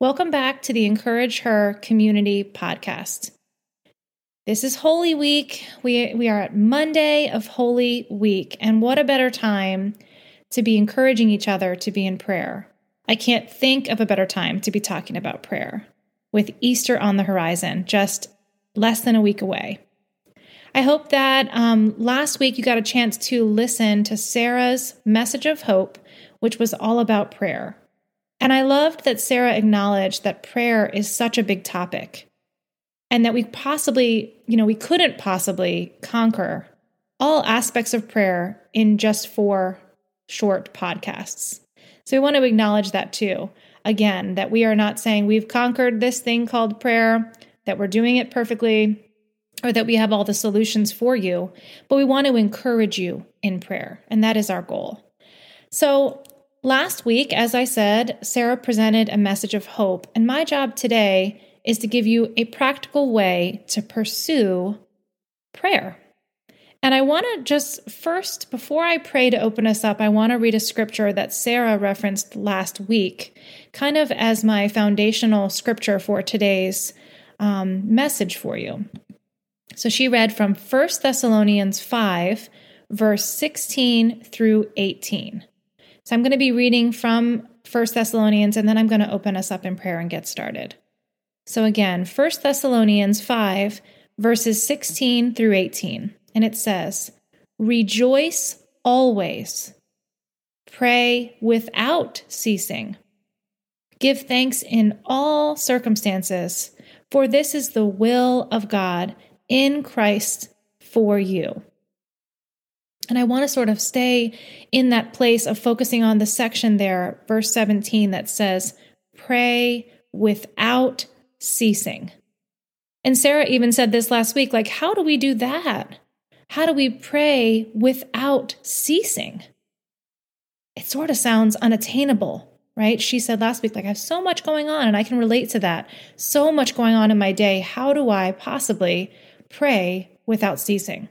Welcome back to the Encourage Her Community Podcast. This is Holy Week. We, we are at Monday of Holy Week, and what a better time to be encouraging each other to be in prayer. I can't think of a better time to be talking about prayer with Easter on the horizon, just less than a week away. I hope that um, last week you got a chance to listen to Sarah's message of hope, which was all about prayer. And I loved that Sarah acknowledged that prayer is such a big topic and that we possibly, you know, we couldn't possibly conquer all aspects of prayer in just four short podcasts. So we want to acknowledge that too. Again, that we are not saying we've conquered this thing called prayer, that we're doing it perfectly, or that we have all the solutions for you, but we want to encourage you in prayer. And that is our goal. So Last week, as I said, Sarah presented a message of hope, and my job today is to give you a practical way to pursue prayer. And I want to just first, before I pray to open us up, I want to read a scripture that Sarah referenced last week, kind of as my foundational scripture for today's um, message for you. So she read from 1 Thessalonians 5, verse 16 through 18. So I'm going to be reading from 1 Thessalonians and then I'm going to open us up in prayer and get started. So again, 1 Thessalonians 5, verses 16 through 18. And it says, Rejoice always, pray without ceasing, give thanks in all circumstances, for this is the will of God in Christ for you. And I want to sort of stay in that place of focusing on the section there, verse 17, that says, Pray without ceasing. And Sarah even said this last week like, how do we do that? How do we pray without ceasing? It sort of sounds unattainable, right? She said last week, like, I have so much going on, and I can relate to that. So much going on in my day. How do I possibly pray without ceasing?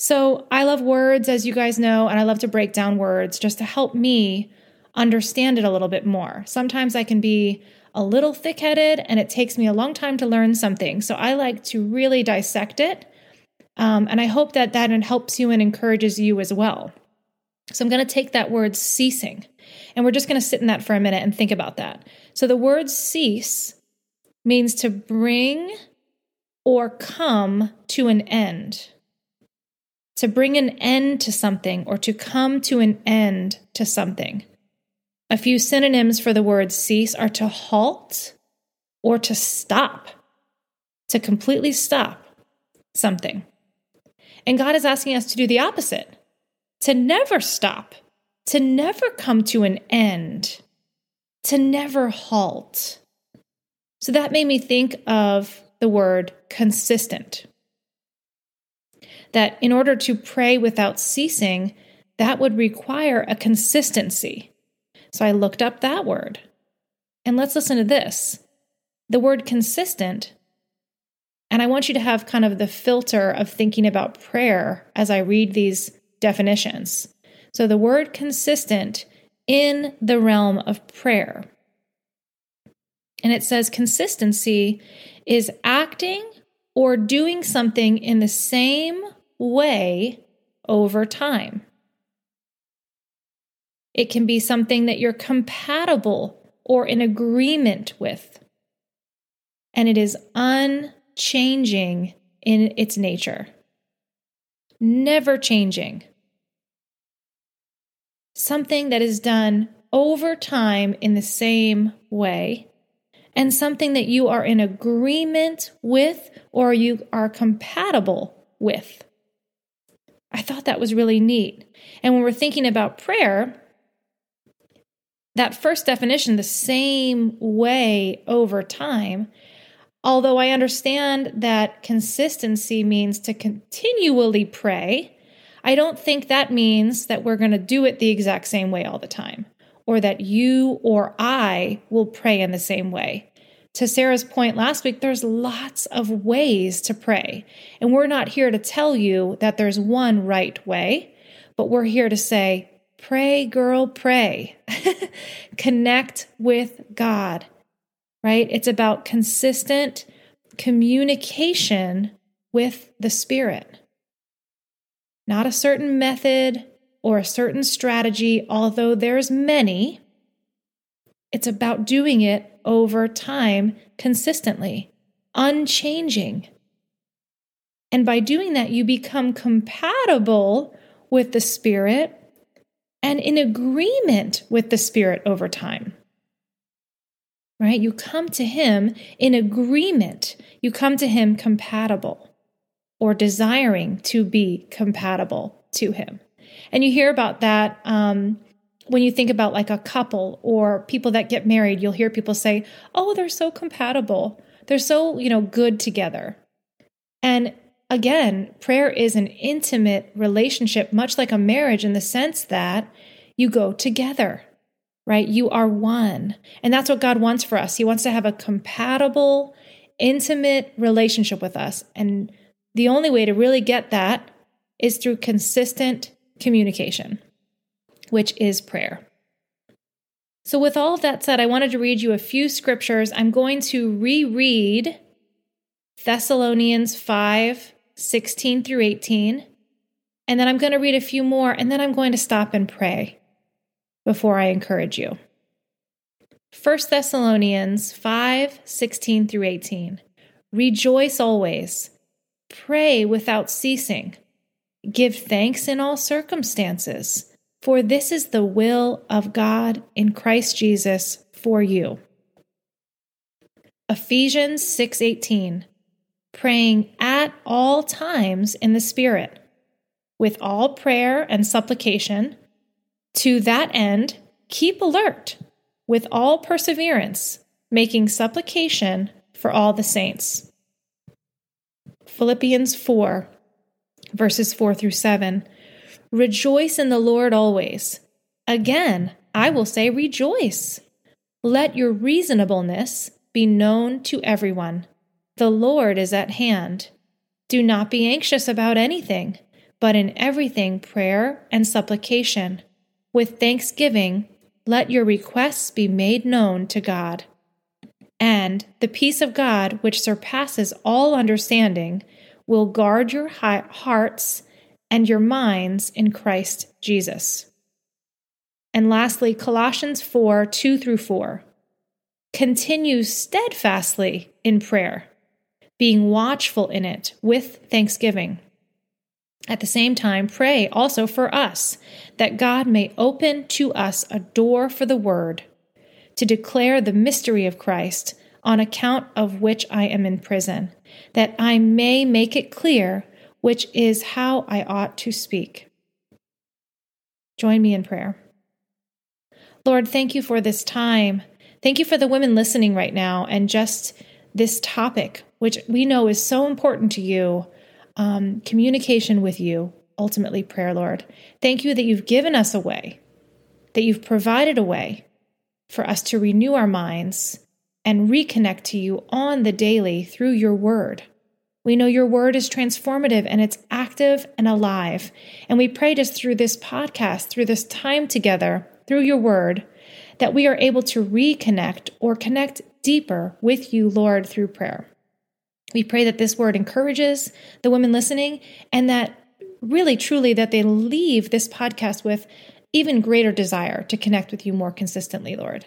So I love words, as you guys know, and I love to break down words just to help me understand it a little bit more. Sometimes I can be a little thick headed and it takes me a long time to learn something. So I like to really dissect it. Um, and I hope that that helps you and encourages you as well. So I'm going to take that word ceasing and we're just going to sit in that for a minute and think about that. So the word cease means to bring or come to an end to bring an end to something or to come to an end to something. A few synonyms for the word cease are to halt or to stop, to completely stop something. And God is asking us to do the opposite to never stop, to never come to an end, to never halt. So that made me think of the word consistent that in order to pray without ceasing, that would require a consistency. So I looked up that word. And let's listen to this the word consistent. And I want you to have kind of the filter of thinking about prayer as I read these definitions. So the word consistent in the realm of prayer. And it says consistency is acting or doing something in the same way over time. It can be something that you're compatible or in agreement with. And it is unchanging in its nature, never changing. Something that is done over time in the same way, and something that you are in agreement with or you are compatible with. I thought that was really neat. And when we're thinking about prayer, that first definition the same way over time. Although I understand that consistency means to continually pray, I don't think that means that we're going to do it the exact same way all the time, or that you or I will pray in the same way. To Sarah's point last week, there's lots of ways to pray. And we're not here to tell you that there's one right way, but we're here to say, pray, girl, pray. Connect with God, right? It's about consistent communication with the Spirit not a certain method or a certain strategy, although there's many. It's about doing it over time consistently, unchanging. And by doing that, you become compatible with the Spirit and in agreement with the Spirit over time. Right? You come to Him in agreement, you come to Him compatible or desiring to be compatible to him. And you hear about that um, when you think about like a couple or people that get married. You'll hear people say, "Oh, they're so compatible. They're so you know good together." And again, prayer is an intimate relationship, much like a marriage, in the sense that you go together, right? You are one, and that's what God wants for us. He wants to have a compatible, intimate relationship with us, and the only way to really get that is through consistent communication, which is prayer. So, with all of that said, I wanted to read you a few scriptures. I'm going to reread Thessalonians 5 16 through 18. And then I'm going to read a few more, and then I'm going to stop and pray before I encourage you. 1 Thessalonians 5 16 through 18. Rejoice always. Pray without ceasing. Give thanks in all circumstances, for this is the will of God in Christ Jesus for you. Ephesians 6:18 Praying at all times in the Spirit with all prayer and supplication to that end keep alert with all perseverance making supplication for all the saints. Philippians 4, verses 4 through 7. Rejoice in the Lord always. Again, I will say rejoice. Let your reasonableness be known to everyone. The Lord is at hand. Do not be anxious about anything, but in everything prayer and supplication. With thanksgiving, let your requests be made known to God. And the peace of God, which surpasses all understanding, will guard your hearts and your minds in Christ Jesus. And lastly, Colossians 4 2 through 4. Continue steadfastly in prayer, being watchful in it with thanksgiving. At the same time, pray also for us, that God may open to us a door for the word to declare the mystery of Christ, on account of which I am in prison, that I may make it clear which is how I ought to speak. Join me in prayer. Lord, thank you for this time. Thank you for the women listening right now and just this topic, which we know is so important to you um, communication with you, ultimately, prayer, Lord. Thank you that you've given us a way, that you've provided a way for us to renew our minds and reconnect to you on the daily through your word. We know your word is transformative and it's active and alive. And we pray just through this podcast, through this time together, through your word, that we are able to reconnect or connect deeper with you, Lord, through prayer. We pray that this word encourages the women listening and that really, truly, that they leave this podcast with even greater desire to connect with you more consistently, Lord.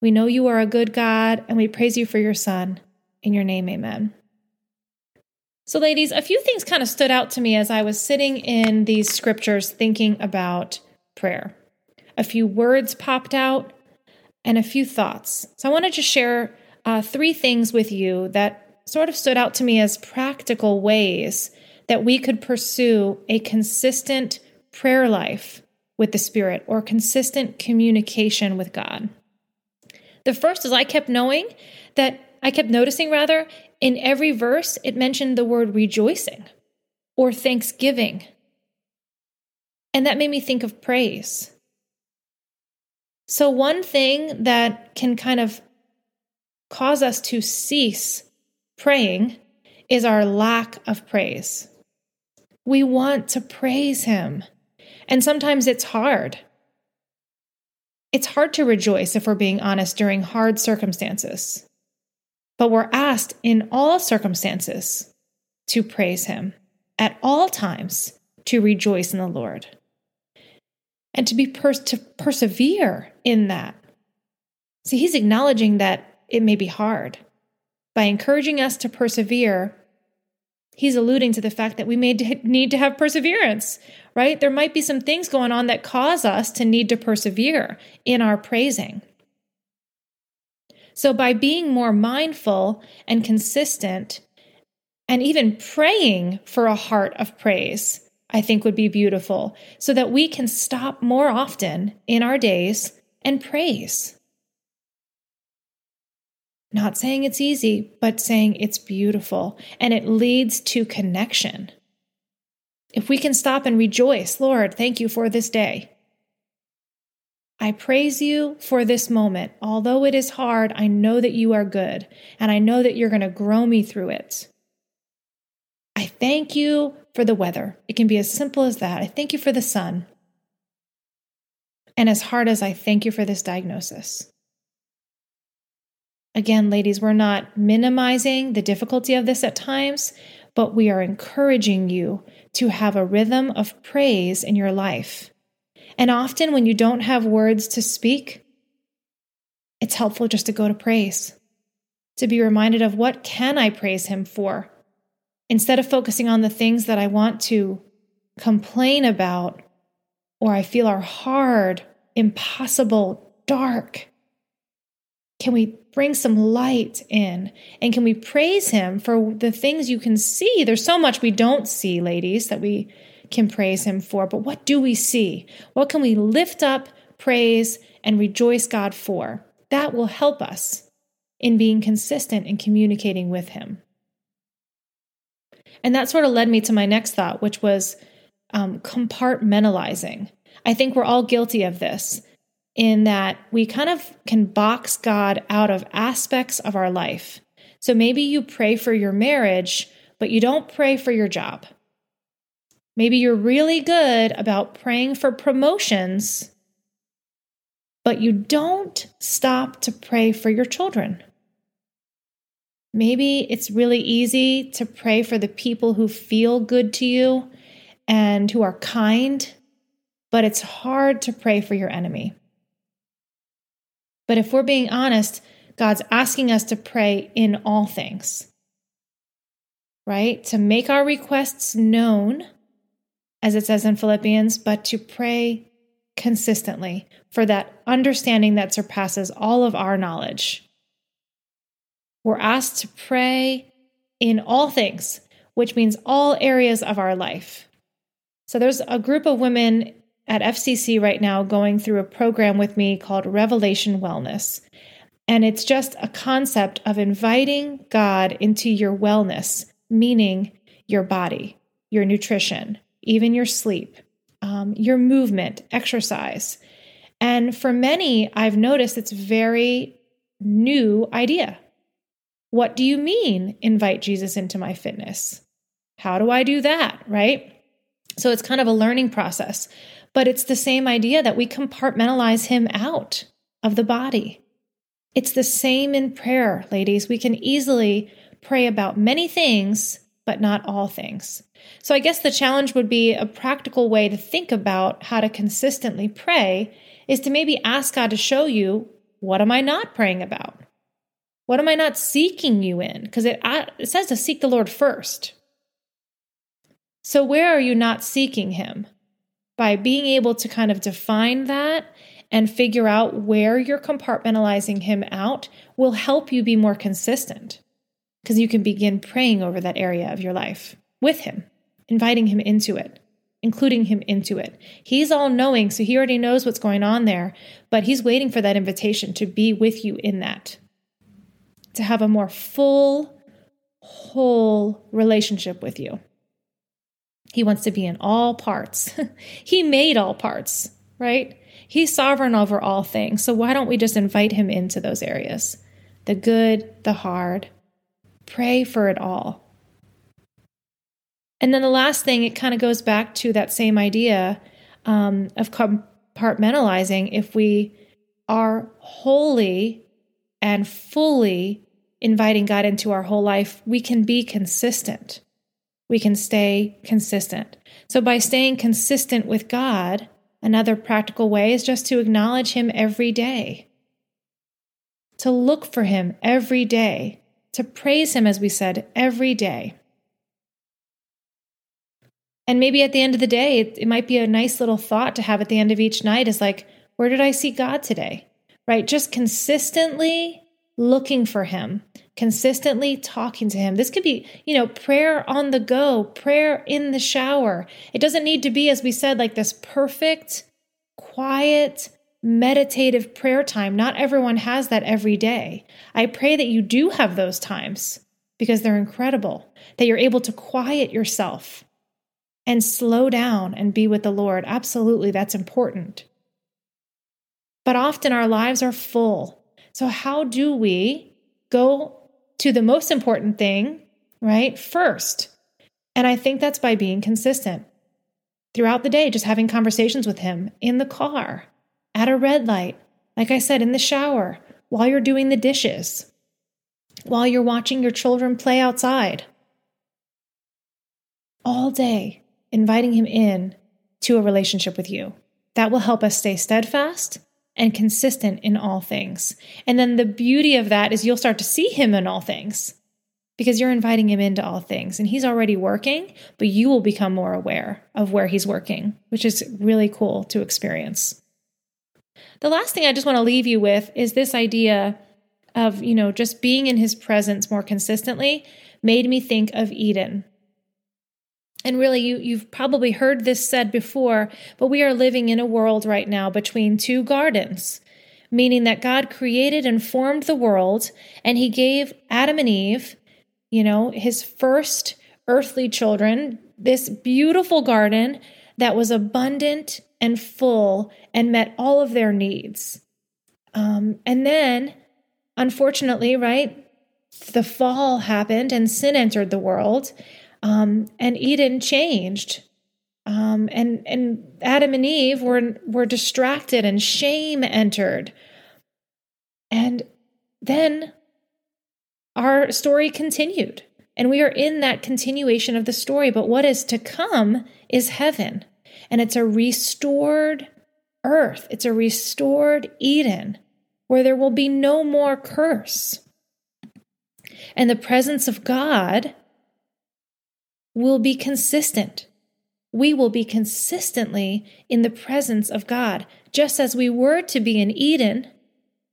We know you are a good God, and we praise you for your Son. In your name, amen. So, ladies, a few things kind of stood out to me as I was sitting in these scriptures thinking about prayer. A few words popped out and a few thoughts. So, I wanted to share uh, three things with you that sort of stood out to me as practical ways that we could pursue a consistent prayer life with the Spirit or consistent communication with God. The first is I kept knowing that I kept noticing rather in every verse it mentioned the word rejoicing or thanksgiving. And that made me think of praise. So, one thing that can kind of cause us to cease praying is our lack of praise. We want to praise Him, and sometimes it's hard. It's hard to rejoice if we're being honest during hard circumstances. But we're asked in all circumstances to praise Him, at all times to rejoice in the Lord, and to be pers- to persevere in that. See, He's acknowledging that it may be hard. By encouraging us to persevere, He's alluding to the fact that we may need to have perseverance, right? There might be some things going on that cause us to need to persevere in our praising. So, by being more mindful and consistent, and even praying for a heart of praise, I think would be beautiful, so that we can stop more often in our days and praise. Not saying it's easy, but saying it's beautiful and it leads to connection. If we can stop and rejoice, Lord, thank you for this day. I praise you for this moment. Although it is hard, I know that you are good, and I know that you're going to grow me through it. I thank you for the weather. It can be as simple as that. I thank you for the sun. And as hard as I thank you for this diagnosis. Again, ladies, we're not minimizing the difficulty of this at times, but we are encouraging you to have a rhythm of praise in your life and often, when you don't have words to speak, it's helpful just to go to praise, to be reminded of what can I praise him for, instead of focusing on the things that I want to complain about or I feel are hard, impossible, dark. Can we bring some light in? And can we praise Him for the things you can see? There's so much we don't see, ladies, that we can praise Him for, but what do we see? What can we lift up, praise, and rejoice God for? That will help us in being consistent in communicating with Him. And that sort of led me to my next thought, which was um, compartmentalizing. I think we're all guilty of this in that we kind of can box God out of aspects of our life. So maybe you pray for your marriage, but you don't pray for your job. Maybe you're really good about praying for promotions, but you don't stop to pray for your children. Maybe it's really easy to pray for the people who feel good to you and who are kind, but it's hard to pray for your enemy. But if we're being honest, God's asking us to pray in all things, right? To make our requests known as it says in Philippians, but to pray consistently for that understanding that surpasses all of our knowledge. We're asked to pray in all things, which means all areas of our life. So there's a group of women at FCC right now going through a program with me called Revelation Wellness. And it's just a concept of inviting God into your wellness, meaning your body, your nutrition, even your sleep, um, your movement, exercise. And for many, I've noticed it's very new idea. What do you mean invite Jesus into my fitness? How do I do that, right? So it's kind of a learning process, but it's the same idea that we compartmentalize him out of the body. It's the same in prayer, ladies. We can easily pray about many things, but not all things. So I guess the challenge would be a practical way to think about how to consistently pray is to maybe ask God to show you what am I not praying about? What am I not seeking you in? Because it, it says to seek the Lord first. So, where are you not seeking Him? By being able to kind of define that and figure out where you're compartmentalizing Him out will help you be more consistent because you can begin praying over that area of your life with Him inviting Him into it. including him into it. He's all knowing, so he already knows what's going on there, but he's waiting for that invitation to be with you in that, to have a more full, whole relationship with you. He wants to be in all parts. he made all parts, right? He's sovereign over all things. So why don't we just invite him into those areas? The good, the hard. Pray for it all. And then the last thing, it kind of goes back to that same idea um, of compartmentalizing. If we are wholly and fully inviting God into our whole life, we can be consistent. We can stay consistent. So, by staying consistent with God, another practical way is just to acknowledge Him every day, to look for Him every day, to praise Him, as we said, every day. And maybe at the end of the day, it, it, might be a nice little thought to have at the end of each night is like, where did I see God today? Right? Just consistently looking for Him, consistently talking to Him. This could be, you know, prayer on the go, prayer in the shower. It doesn't need to be, as we said, like this perfect, quiet, meditative prayer time. Not everyone has that every day. I pray that you do have those times because they're incredible, that you're able to quiet yourself and slow down and be with the Lord. Absolutely, that's important. But often our lives are full. So, how do we go to the most important thing, right? First. And I think that's by being consistent throughout the day, just having conversations with Him in the car, at a red light, like I said, in the shower, while you're doing the dishes, while you're watching your children play outside. All day, inviting him in to a relationship with you. That will help us stay steadfast and consistent in all things. And then the beauty of that is you'll start to see him in all things because you're inviting him into all things and he's already working, but you will become more aware of where he's working, which is really cool to experience. The last thing I just want to leave you with is this idea of, you know, just being in his presence more consistently made me think of Eden. And really, you, you've probably heard this said before, but we are living in a world right now between two gardens, meaning that God created and formed the world, and He gave Adam and Eve, you know, His first earthly children, this beautiful garden that was abundant and full and met all of their needs. Um, and then, unfortunately, right, the fall happened and sin entered the world. Um, and Eden changed. Um, and and Adam and Eve were were distracted, and shame entered. And then our story continued, and we are in that continuation of the story. But what is to come is heaven, and it's a restored earth. It's a restored Eden where there will be no more curse. And the presence of God will be consistent. We will be consistently in the presence of God, just as we were to be in Eden,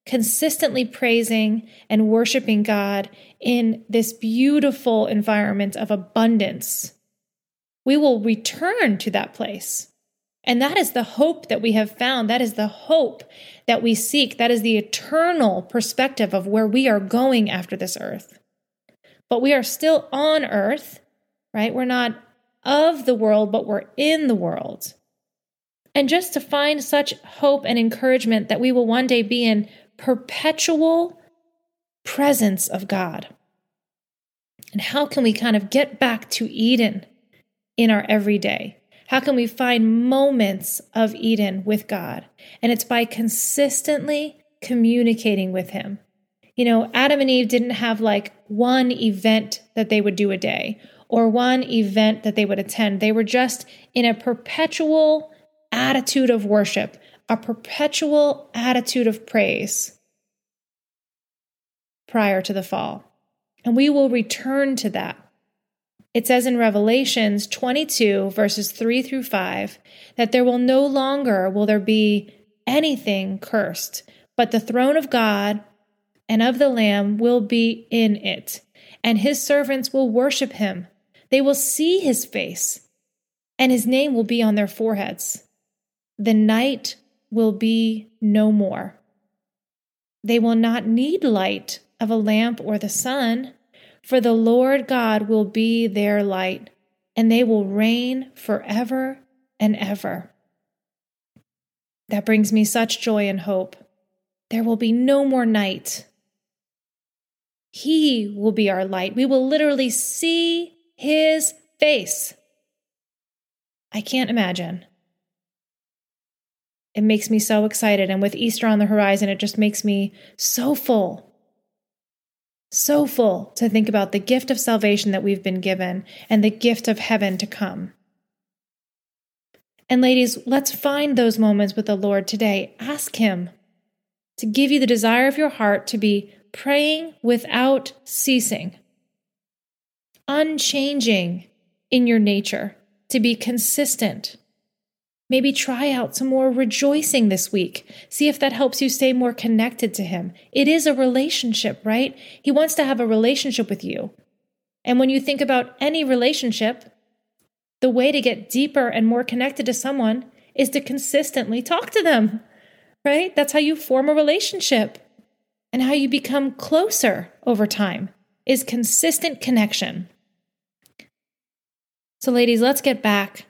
consistently praising and worshiping God in this beautiful environment of abundance. We will return to that place. And that is the hope that we have found. That is the hope that we seek. That is the eternal perspective of where we are going after this earth. But we are still on earth right? We're not of the world, but we're in the world. And just to find such hope and encouragement that we will one day be in perpetual presence of God. And how can we kind of get back to Eden in our everyday? How can we find moments of Eden with God? And it's by consistently communicating with Him. You know, Adam and Eve didn't have like one event that they would do a day or one event that they would attend. They were just in a perpetual attitude of worship, a perpetual attitude of praise prior to the fall. And we will return to that. It says in Revelations 22 verses 3 through 5 that there will no longer will there be anything cursed, but the throne of God and of the lamb will be in it, and his servants will worship him. They will see his face, and his name will be on their foreheads. The night will be no more. They will not need light of a lamp or the sun, for the Lord God will be their light, and they will reign forever and ever. That brings me such joy and hope. There will be no more night. He will be our light. We will literally see his face. I can't imagine. It makes me so excited. And with Easter on the horizon, it just makes me so full. So full to think about the gift of salvation that we've been given and the gift of heaven to come. And ladies, let's find those moments with the Lord today. Ask Him to give you the desire of your heart to be praying without ceasing, unchanging in your nature, to be consistent. Maybe try out some more rejoicing this week. See if that helps you stay more connected to Him. It is a relationship, right? He wants to have a relationship with you. And when you think about any relationship, the way to get deeper and more connected to someone is to consistently talk to them, right? That's how you form a relationship and how you become closer over time is consistent connection. So ladies, let's get back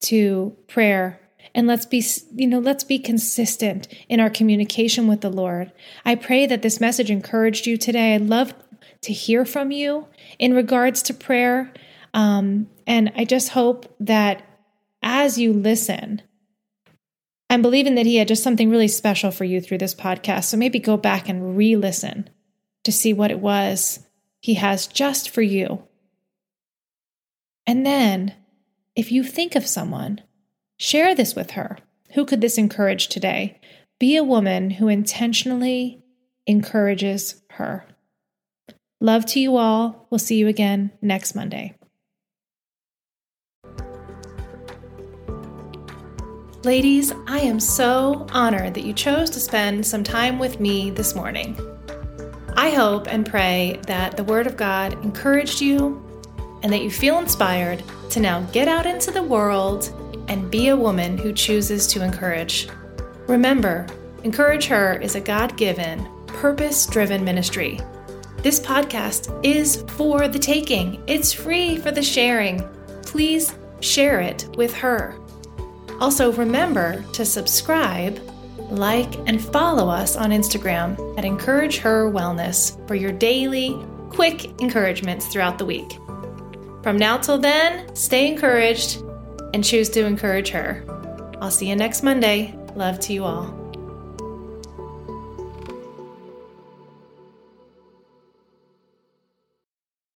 to prayer and let's be you know let's be consistent in our communication with the lord i pray that this message encouraged you today i'd love to hear from you in regards to prayer um, and I just hope that as you listen, I'm believing that he had just something really special for you through this podcast. So maybe go back and re listen to see what it was he has just for you. And then, if you think of someone, share this with her. Who could this encourage today? Be a woman who intentionally encourages her. Love to you all. We'll see you again next Monday. Ladies, I am so honored that you chose to spend some time with me this morning. I hope and pray that the Word of God encouraged you and that you feel inspired to now get out into the world and be a woman who chooses to encourage. Remember, Encourage Her is a God given, purpose driven ministry. This podcast is for the taking, it's free for the sharing. Please share it with her. Also, remember to subscribe, like, and follow us on Instagram at Encourage Her Wellness for your daily, quick encouragements throughout the week. From now till then, stay encouraged and choose to encourage her. I'll see you next Monday. Love to you all.